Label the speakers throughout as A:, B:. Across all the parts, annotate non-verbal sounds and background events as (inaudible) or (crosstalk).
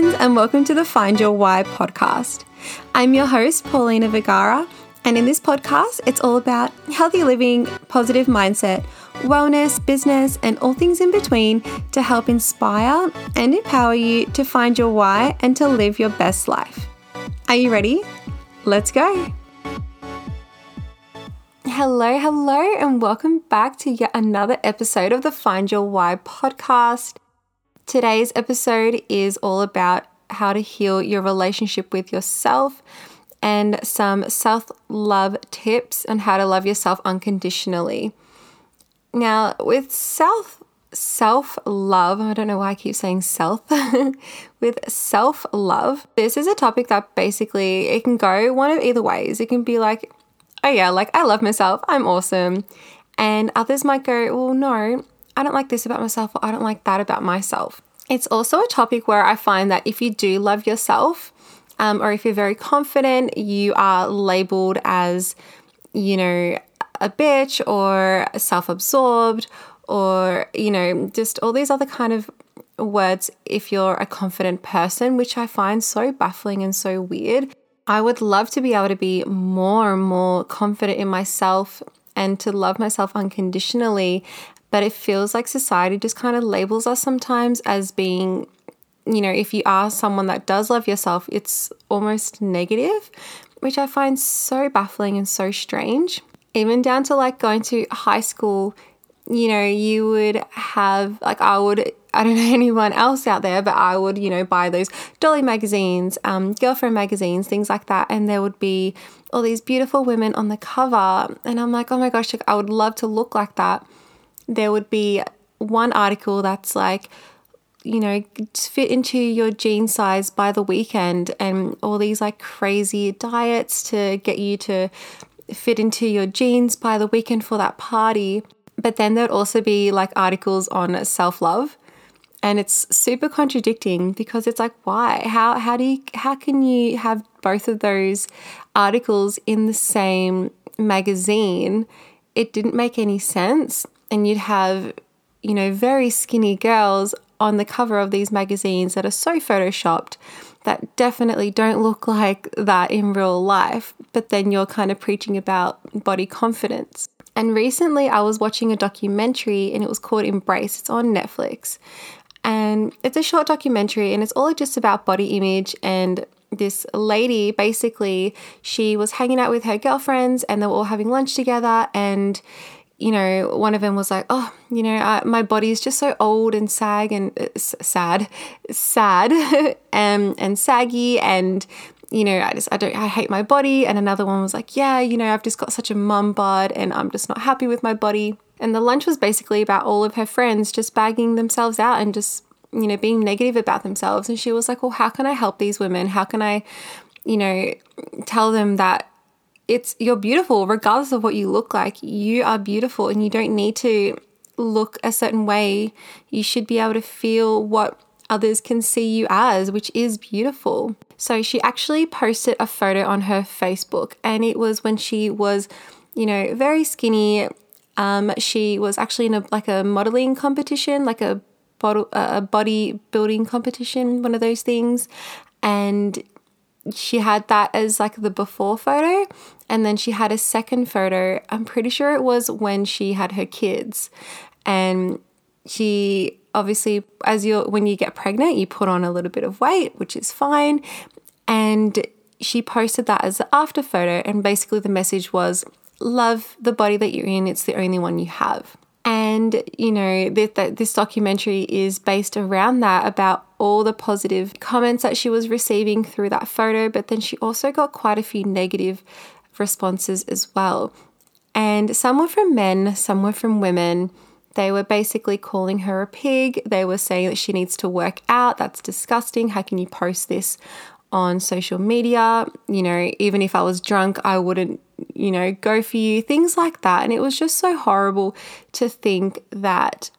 A: friends, and welcome to the Find Your Why podcast. I'm your host, Paulina Vergara, and in this podcast, it's all about healthy living, positive mindset, wellness, business, and all things in between to help inspire and empower you to find your why and to live your best life. Are you ready? Let's go. Hello, hello, and welcome back to yet another episode of the Find Your Why podcast. Today's episode is all about how to heal your relationship with yourself and some self love tips on how to love yourself unconditionally. Now, with self self love, I don't know why I keep saying self. (laughs) with self love, this is a topic that basically it can go one of either ways. It can be like, oh yeah, like I love myself, I'm awesome. And others might go, well, no, I don't like this about myself or I don't like that about myself. It's also a topic where I find that if you do love yourself, um, or if you're very confident, you are labeled as, you know, a bitch or self absorbed or, you know, just all these other kind of words if you're a confident person, which I find so baffling and so weird. I would love to be able to be more and more confident in myself and to love myself unconditionally. But it feels like society just kind of labels us sometimes as being, you know, if you are someone that does love yourself, it's almost negative, which I find so baffling and so strange even down to like going to high school, you know, you would have, like, I would, I don't (laughs) know anyone else out there, but I would, you know, buy those dolly magazines, um, girlfriend magazines, things like that. And there would be all these beautiful women on the cover. And I'm like, oh my gosh, I would love to look like that. There would be one article that's like, you know, fit into your jean size by the weekend, and all these like crazy diets to get you to fit into your jeans by the weekend for that party. But then there'd also be like articles on self love. And it's super contradicting because it's like, why? How, how do you, how can you have both of those articles in the same magazine? It didn't make any sense. And you'd have, you know, very skinny girls on the cover of these magazines that are so photoshopped that definitely don't look (laughs) like that in real life, but then you're kind of preaching about body confidence. And recently I was watching a documentary and it was called Embrace. It's on Netflix. And it's a short documentary and it's all just about body image and this lady basically she was hanging out with her girlfriends and they were all having lunch together and you know, one of them was like, "Oh, you know, my body is just so old and sag and uh, sad, sad, and (laughs) and saggy, and you know, I just I don't I hate my body." And another one was like, "Yeah, you know, I've just got such a mum bod, and I'm just not happy with my body." And the lunch was basically about all of her friends just bagging themselves out and just you know being negative about themselves. And she was like, "Well, how can I help these women? How can I, you know, tell them that?" It's you're beautiful regardless of what you look like. You are beautiful and you don't need to look a certain way. You should be able to feel what others can see you as, which is beautiful. So she actually posted a photo on her Facebook and it was when she was, you know, very skinny. Um, she was actually in a like a modeling competition, like a bottle, a body building competition, one of those things. And she had that as like the before photo and then she had a second photo. I'm pretty sure it was when she had her kids. And she obviously as you when you get pregnant you put on a little bit of weight which is fine. And she posted that as the after photo. And basically the message was love the body that you're in. It's the only one you have. And, you know, that this documentary is based around that about all the positive comments that she was receiving through that photo, but then she also got quite a few negative responses as well. And some were from men, some were from women. They were basically calling her a pig. They were saying that she needs to work out. That's disgusting. How can you post this on social media? You know, even if I was drunk, I wouldn't you know, go for you, things like that. And it was just so horrible to think that,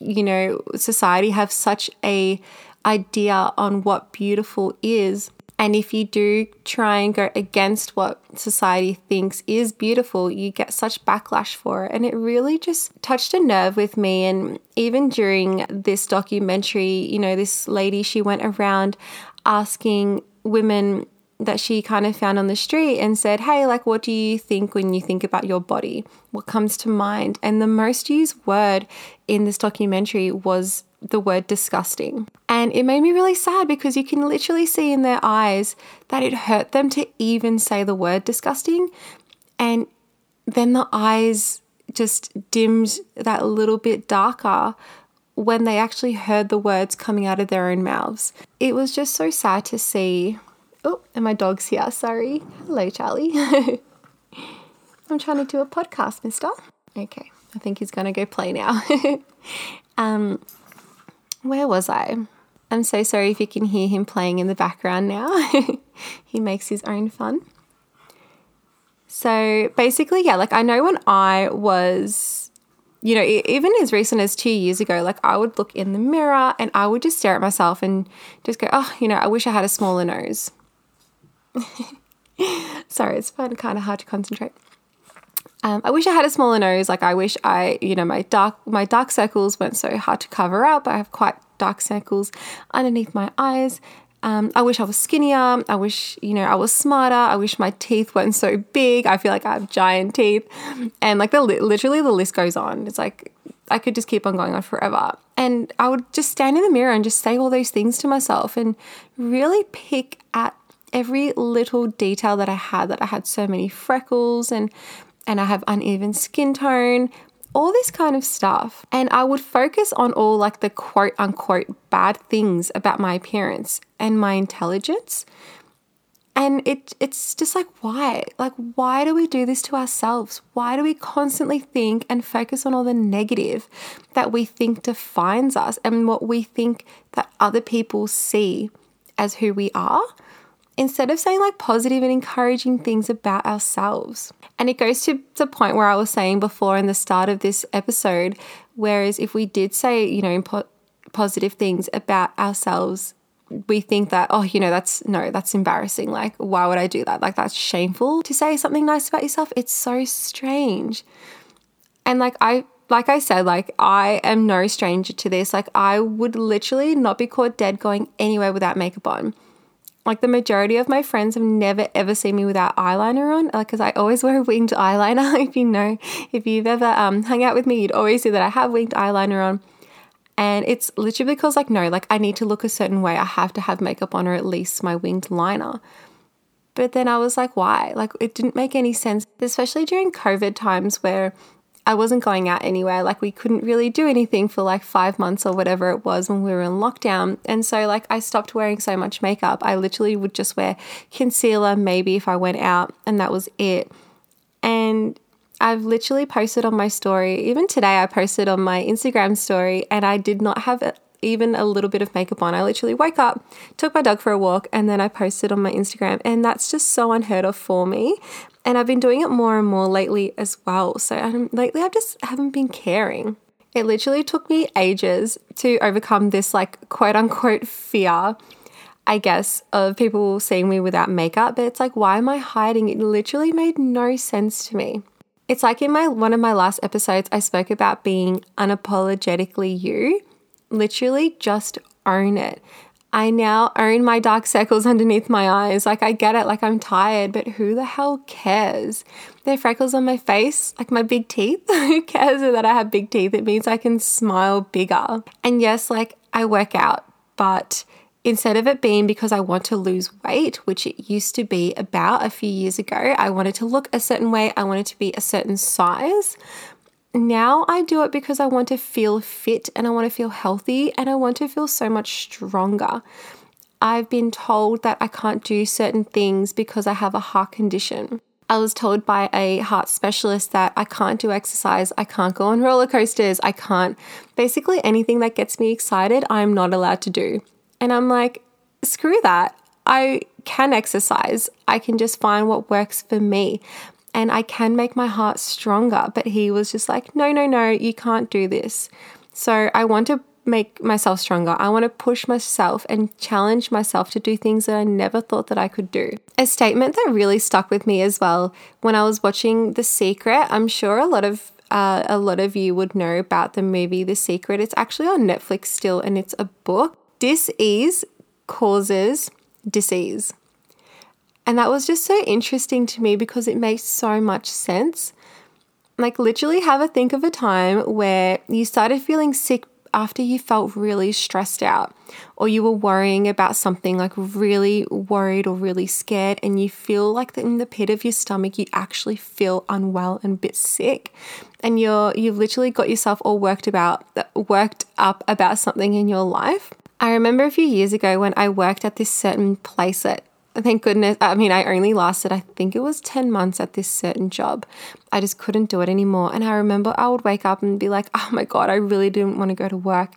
A: you know, society have such a idea on what beautiful is. And if you do try and go against what society thinks is beautiful, you get such backlash for it. And it really just touched a nerve with me. And even during this documentary, you know, this lady, she went around asking women that she kind of found on the street and said, Hey, like, what do you think when you think about your body? What comes to mind? And the most used word in this documentary was the word disgusting. And it made me really sad because you can literally see in their eyes that it hurt them to even say the word disgusting. And then the eyes just dimmed that little bit darker when they actually heard the words coming out of their own mouths. It was just so sad to see. Oh, and my dog's here. Sorry. Hello, Charlie. (laughs) I'm trying to do a podcast, mister. Okay, I think he's going to go play now. (laughs) um, where was I? I'm so sorry if you can hear him playing in the background now. (laughs) he makes his own fun. So basically, yeah, like I know when I was, you know, even as recent as two years ago, like I would look in the mirror and I would just stare at myself and just go, oh, you know, I wish I had a smaller nose. (laughs) Sorry, it's fun, kind of hard to concentrate. Um, I wish I had a smaller nose. Like I wish I, you know, my dark my dark circles weren't so hard to cover up. I have quite dark circles underneath my eyes. Um, I wish I was skinnier. I wish, you know, I was smarter. I wish my teeth weren't so big. I feel like I have giant teeth. And like the literally the list goes on. It's like I could just keep on going on forever. And I would just stand in the mirror and just say all those things to myself and really pick at every little detail that I had that I had so many freckles and and I have uneven skin tone, all this kind of stuff. And I would focus on all like the quote unquote bad things about my appearance and my intelligence. And it it's just like why? Like why do we do this to ourselves? Why do we constantly think and focus on all the negative that we think defines us and what we think that other people see as who we are? Instead of saying like positive and encouraging things about ourselves. And it goes to the point where I was saying before in the start of this episode, whereas if we did say, you know, po- positive things about ourselves, we think that, oh, you know, that's no, that's embarrassing. Like, why would I do that? Like, that's shameful to say something nice about yourself. It's so strange. And like, I, like I said, like I am no stranger to this. Like I would literally not be caught dead going anywhere without makeup on like the majority of my friends have never ever seen me without eyeliner on because like, I always wear winged (laughs) eyeliner if you know. If you've ever um, hung out with me you'd always see that I have winged eyeliner on. And it's literally because like no like I need to look a certain way. I have to have makeup on or at least my winged liner. But then I was like why? Like it didn't make any sense especially during covid times where I wasn't going out anywhere. Like, we couldn't really do anything for like five months or whatever it was when we were in lockdown. And so, like, I stopped wearing so much makeup. I literally would just wear concealer, maybe if I went out, and that was it. And I've literally posted on my story, even today, I posted on my Instagram story, and I did not have even a little bit of makeup on. I literally woke up, took my dog for a walk, and then I posted on my Instagram. And that's just so unheard of for me. And I've been doing it more and more lately as well. So um, lately, I just haven't been caring. It literally took me ages to overcome this, like, quote unquote fear, I guess, of people seeing me without makeup. But it's like, why am I hiding? It literally made no sense to me. It's like in my one of my last episodes, I spoke about being unapologetically you. Literally, just own it. I now own my dark circles underneath my eyes. Like, I get it, like, I'm tired, but who the hell cares? There are freckles on my face, like my big teeth. (laughs) who cares that I have big teeth? It means I can smile bigger. And yes, like, I work out, but instead of it being because I want to lose weight, which it used to be about a few years ago, I wanted to look a certain way, I wanted to be a certain size now I do it because I want to feel fit and I want to feel healthy and I want to feel so much stronger. I've been told that I can't do certain things because I have a heart condition. I was told by a heart specialist that I can't do exercise, I can't go on roller coasters, I can't basically anything that gets me excited, I'm not allowed to do. And I'm like, screw that. I can exercise. I can just find what works for me and I can make my heart stronger. But he was just like, no, no, no, you can't do this. So I want to make myself stronger. I want to push myself and challenge myself to do things that I never thought that I could do. A statement that really stuck with me as well when I was watching The Secret. I'm sure a lot of uh, a lot of you would know about the movie The Secret. It's actually on Netflix still, and it's a book. Dis-ease causes disease. And that was just so interesting to me because it makes so much sense. Like, literally, have a think of a time where you started feeling sick after you felt really stressed out, or you were worrying about something like really worried or really scared, and you feel like in the pit of your stomach, you actually feel unwell and a bit sick, and you're you've literally got yourself all worked about worked up about something in your life. I remember a few years ago when I worked at this certain place that thank goodness. I mean, I only lasted, I think it was 10 months at this certain job. I just couldn't do it anymore. And I remember I would wake up and be like, oh my God, I really didn't want to go to work.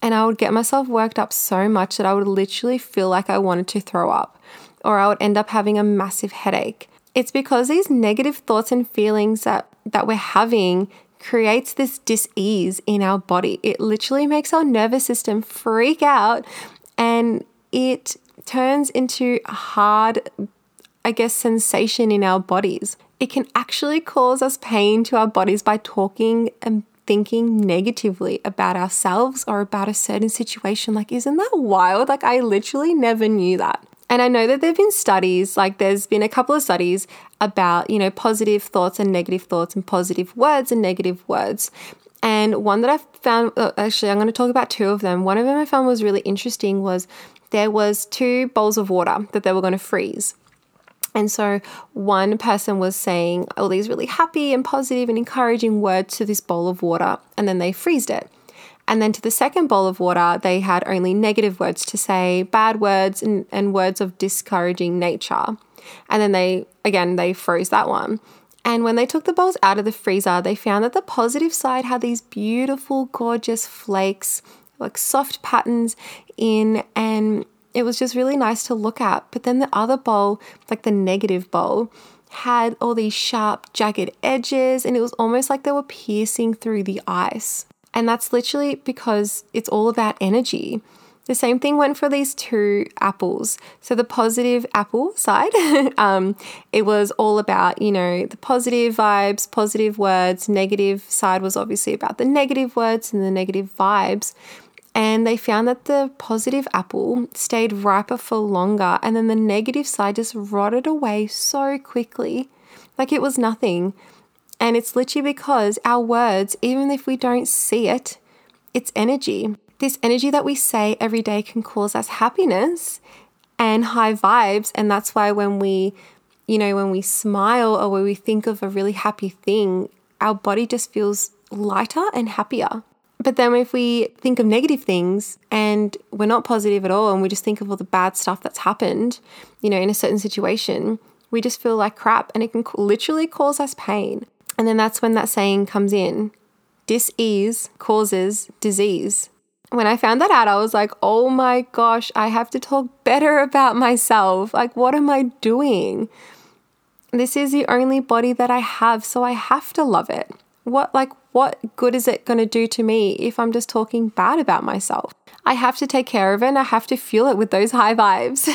A: And I would get myself worked up so much that I would literally feel like I wanted to throw up, or I would end up having a massive headache. It's because these negative thoughts and feelings that, that we're having creates this dis-ease in our body. It literally makes our nervous system freak out and it turns into a hard, I guess, sensation in our bodies. It can actually cause us pain to our bodies by talking and thinking negatively about ourselves or about a certain situation. Like, isn't that wild? Like, I literally never knew that. And I know that there have been studies, like there's been a couple of studies about, you know, positive thoughts and negative thoughts and positive words and negative words. And one that I found, uh, actually, I'm going to talk about two of them. One of them I found was really interesting was there was two bowls of water that they were going to freeze. And so one person was saying all these really happy and positive and encouraging words to this bowl of water, and then they freezed it. And then to the second bowl of water, they had only negative words to say, bad words and, and words of discouraging nature. And then they, again, they froze that one. And when they took the bowls out of the freezer, they found that the positive side had these beautiful, gorgeous flakes like soft patterns in, and it was just really nice to look at. But then the other bowl, like the negative bowl, had all these sharp, jagged edges, and it was almost like they were piercing through the ice. And that's literally because it's all about energy. The same thing went for these two apples. So the positive apple side, (laughs) um, it was all about, you know, the positive vibes, positive words. Negative side was obviously about the negative words and the negative vibes and they found that the positive apple stayed riper for longer and then the negative side just rotted away so quickly like it was nothing. And it's literally because our words even if we don't see it it's energy. This energy that we say every day can cause us happiness and high vibes and that's why when we you know when we smile or when we think of a really happy thing our body just feels lighter and happier but then if we think of negative things and we're not positive at all and we just think of all the bad stuff that's happened, you know, in a certain situation, we just feel like crap and it can literally cause us pain. And then that's when that saying comes in dis-ease causes disease. When I found that out, I was like, oh my gosh, I have to talk better about myself. Like, what am I doing? This is the only body that I have, so I have to love it. What, like, what good is it going to do to me if I'm just talking bad about myself? I have to take care of it and I have to fuel it with those high vibes.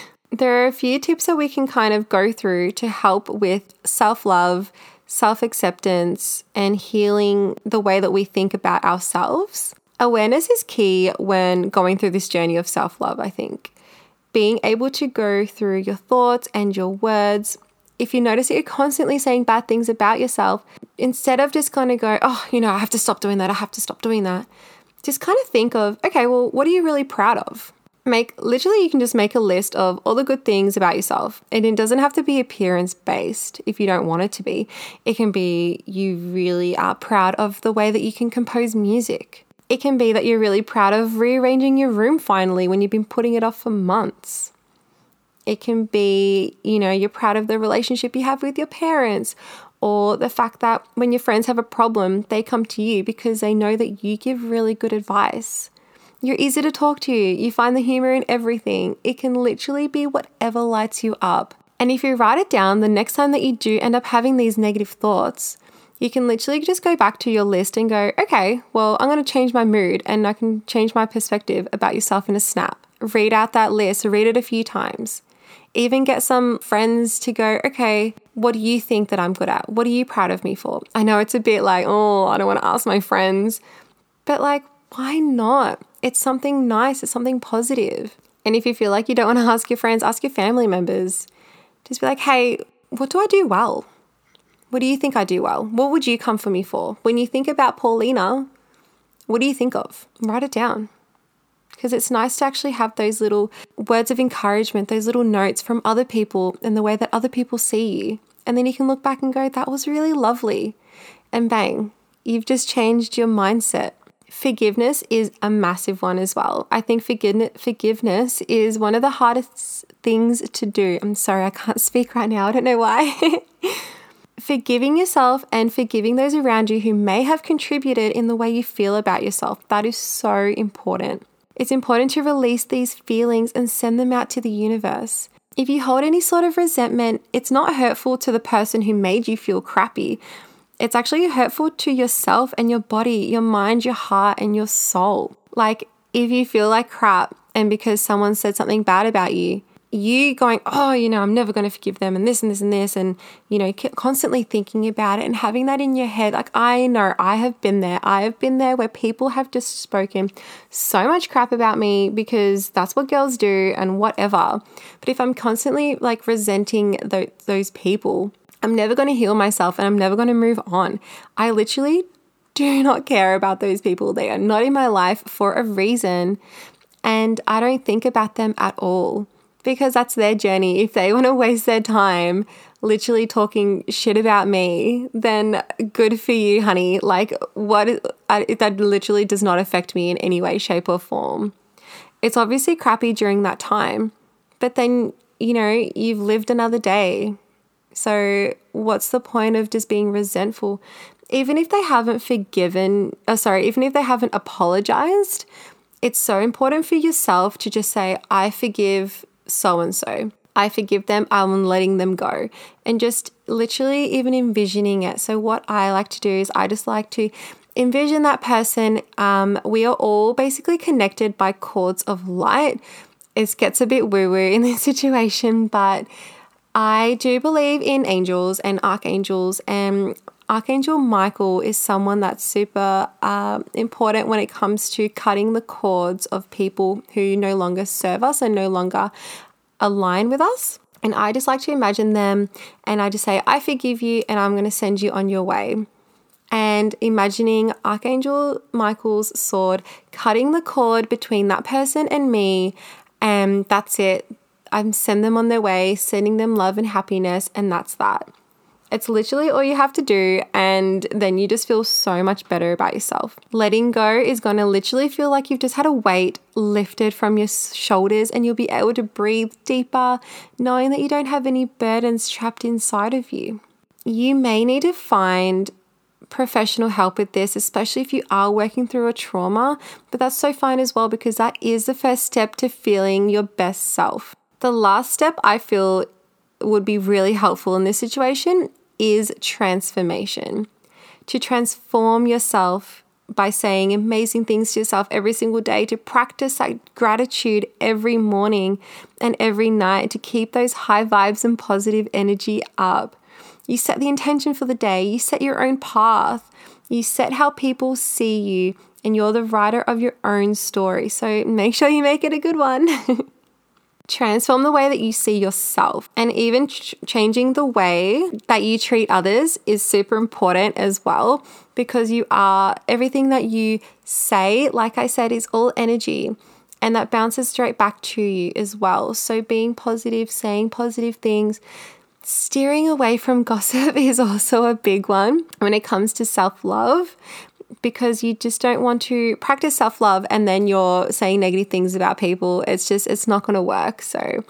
A: (laughs) there are a few tips that we can kind of go through to help with self love, self acceptance, and healing the way that we think about ourselves. Awareness is key when going through this journey of self love, I think. Being able to go through your thoughts and your words if you notice that you're constantly saying bad things about yourself, instead of just kind of go, oh, you know, I have to stop doing that, I have to stop doing that, just kind of think of, okay, well, what are you really proud of? Make literally, you can just make a list of all the good things about yourself. And it doesn't have to be appearance based if you don't want it to be. It can be you really are proud of the way that you can compose music. It can be that you're really proud of rearranging your room finally when you've been putting it off for months. It can be, you know, you're proud of the relationship you have with your parents, or the fact that when your friends have a problem, they come to you because they know that you give really good advice. You're easy to talk to, you find the humor in everything. It can literally be whatever lights you up. And if you write it down, the next time that you do end up having these negative thoughts, you can literally just go back to your list and go, okay, well, I'm going to change my mood and I can change my perspective about yourself in a snap. Read out that list, read it a few times. Even get some friends to go, okay, what do you think that I'm good at? What are you proud of me for? I know it's a bit like, oh, I don't want to ask my friends, but like, why not? It's something nice, it's something positive. And if you feel like you don't want to ask your friends, ask your family members. Just be like, hey, what do I do well? What do you think I do well? What would you come for me for? When you think about Paulina, what do you think of? Write it down. Because it's nice to actually have those little words of encouragement, those little notes from other people and the way that other people see you. And then you can look back and go, that was really lovely. And bang, you've just changed your mindset forgiveness is a massive one as well. I think forgiveness is one of the hardest things to do. I'm sorry, I can't (laughs) speak right now. I don't know why. (laughs) forgiving yourself and forgiving those around you who may have contributed in the way you feel about yourself. That is so important. It's important to release these feelings and send them out to the universe. If you hold any sort of resentment, it's not hurtful to the person who made you feel crappy it's actually hurtful to yourself and your body, your mind, your heart, and your soul. Like, if you feel like crap and because someone said something bad about you, you going, oh, you know, I'm never going to forgive them and this and this and this, and, you know, constantly thinking about it and having that in your head. Like, I know I have been there. I have been there where people have just spoken so much crap about me because that's what girls do and whatever. But if I'm constantly like resenting th- those people, I'm never going to heal myself and I'm never going to move on. I literally do not care about those people. They are not in my life for a reason. And I don't think about them at all because that's their journey. If they want to waste their time literally talking shit about me, then good for you, honey. Like, what I, that literally does not affect me in any way, shape, or form. It's obviously crappy during that time, but then, you know, you've lived another day. So, what's the point of just being resentful? Even if they haven't forgiven, uh, sorry, even if they haven't apologized, it's so important for yourself to just say, I forgive so and so. I forgive them, I'm letting them go. And just literally even envisioning it. So, what I like to do is I just like to envision that person. Um, we are all basically connected by cords of light. It gets a bit woo woo in (laughs) this situation, but I do believe in angels and archangels, and Archangel Michael is someone that's super uh, important when it comes to cutting the cords of people who no longer serve us and no longer align with us. And I just like to imagine them and I just say, I forgive you and I'm going to send you on your way. And imagining Archangel Michael's sword cutting the cord between that person and me, and that's it. I'm send them on their way, sending them love and happiness, and that's that. It's literally all you have to do, and then you just feel so much better about yourself. Letting go is going to literally feel like you've just had a weight lifted from your shoulders, and you'll be able to breathe deeper, knowing that you don't have any burdens trapped inside of you. You may need to find professional help with this, especially if you are working through a trauma, but that's so fine as well because that is the first step to feeling your best self. The last step I feel would be really helpful in this situation is transformation. To transform yourself by saying amazing things to yourself every single day, to practice gratitude every morning and every night, to keep those high vibes and positive energy up. You set the intention for the day, you set your own path, you set how people see you, and you're the writer of your own story. So make sure you make it a good one. (laughs) transform the way that you see yourself and even ch- changing the way that you treat others is super important as well because you are everything that you say like i said is all energy and that bounces straight back to you as well. So being positive saying positive things steering away from (laughs) gossip is also a big one when it comes to self-love because you just don't want to practice self love and then you're saying negative things about people. It's just, it's not going to work. So,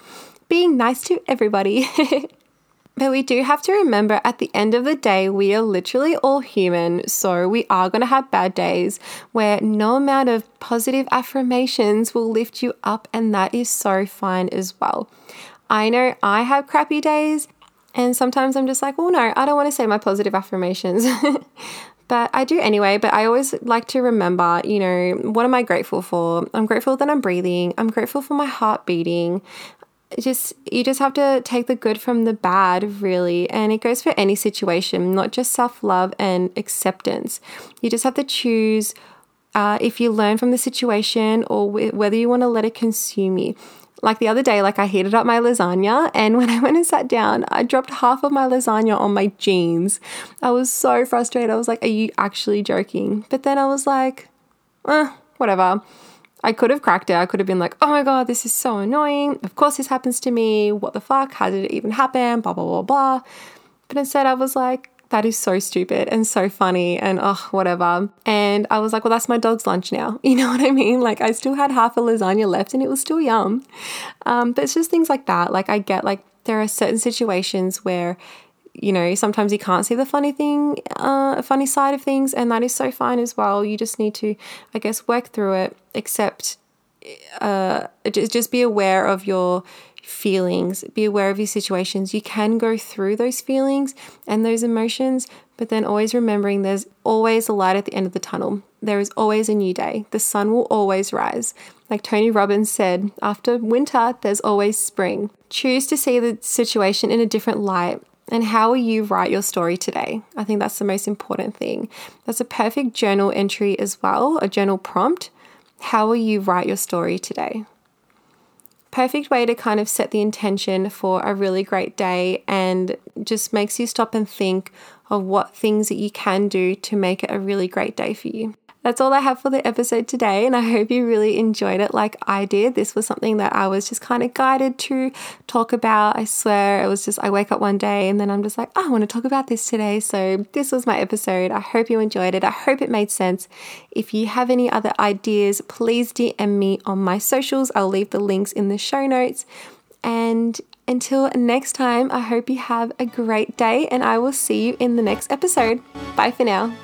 A: being nice to everybody. (laughs) but we do have to remember at the end of the day, we are literally all human. So, we are going to have bad days where no amount of positive affirmations will lift you up, and that is so fine as well. I know I have crappy days And sometimes I'm just like, well, no, I don't want to say my positive affirmations. (laughs) but I do anyway. But I always like to remember, you know, what am I grateful for? I'm grateful that I'm breathing. I'm grateful for my heart beating. Just you just have to take the good from the bad, really, and it goes for any situation, not just self love and acceptance. You just have to choose uh, if you learn from the situation or whether you want to let it consume you. Like the other day, like I heated up my lasagna, and (laughs) when I went and sat down, I dropped half of my lasagna on my jeans. I was so frustrated. I was like, Are you actually joking? But then I was like, eh, whatever. I could have cracked it. I could have been like, oh my God, this is so annoying. Of course, this happens to me. What the fuck? How did it even happen? Blah, blah, blah, blah. But instead, I was like, that is so stupid and so funny and oh, whatever. And I was like, well, that's my dog's lunch now. (laughs) You know what I mean? Like, I still had half a lasagna left and it was still yum. Um, but it's just things like that. Like, I get like, there are certain situations where you know, sometimes you can't see the funny thing, uh, funny side of things, and that is so fine as well. You just need to, I guess, work through it, accept, uh, just be aware of your feelings, be aware of your situations. You can go through those feelings and those emotions, but then always remembering there's always a light at the end of the tunnel. There is always a new day. The sun will always rise. Like Tony Robbins said, after winter, there's always spring. Choose to see the situation in a different light. And how will you write your story today? I think that's the most important thing. That's a perfect journal entry as well, a journal prompt. How will you write your story today? Perfect way to kind of set the intention for a really great day and just makes you stop and think of what things that you can do to make it a really great day for you. That's all I have for the episode today, and I hope you really enjoyed it like I did. This was something that I was just kind of guided to talk about. I swear, it was just I wake up one day and then I'm just like, oh, I want to talk about this today. So, this was my episode. I hope you enjoyed it. I hope it made sense. If you have any other ideas, please DM me on my socials. I'll leave the links in the show notes. And until next time, I hope you have a great day, and I will see you in the next episode. Bye for now.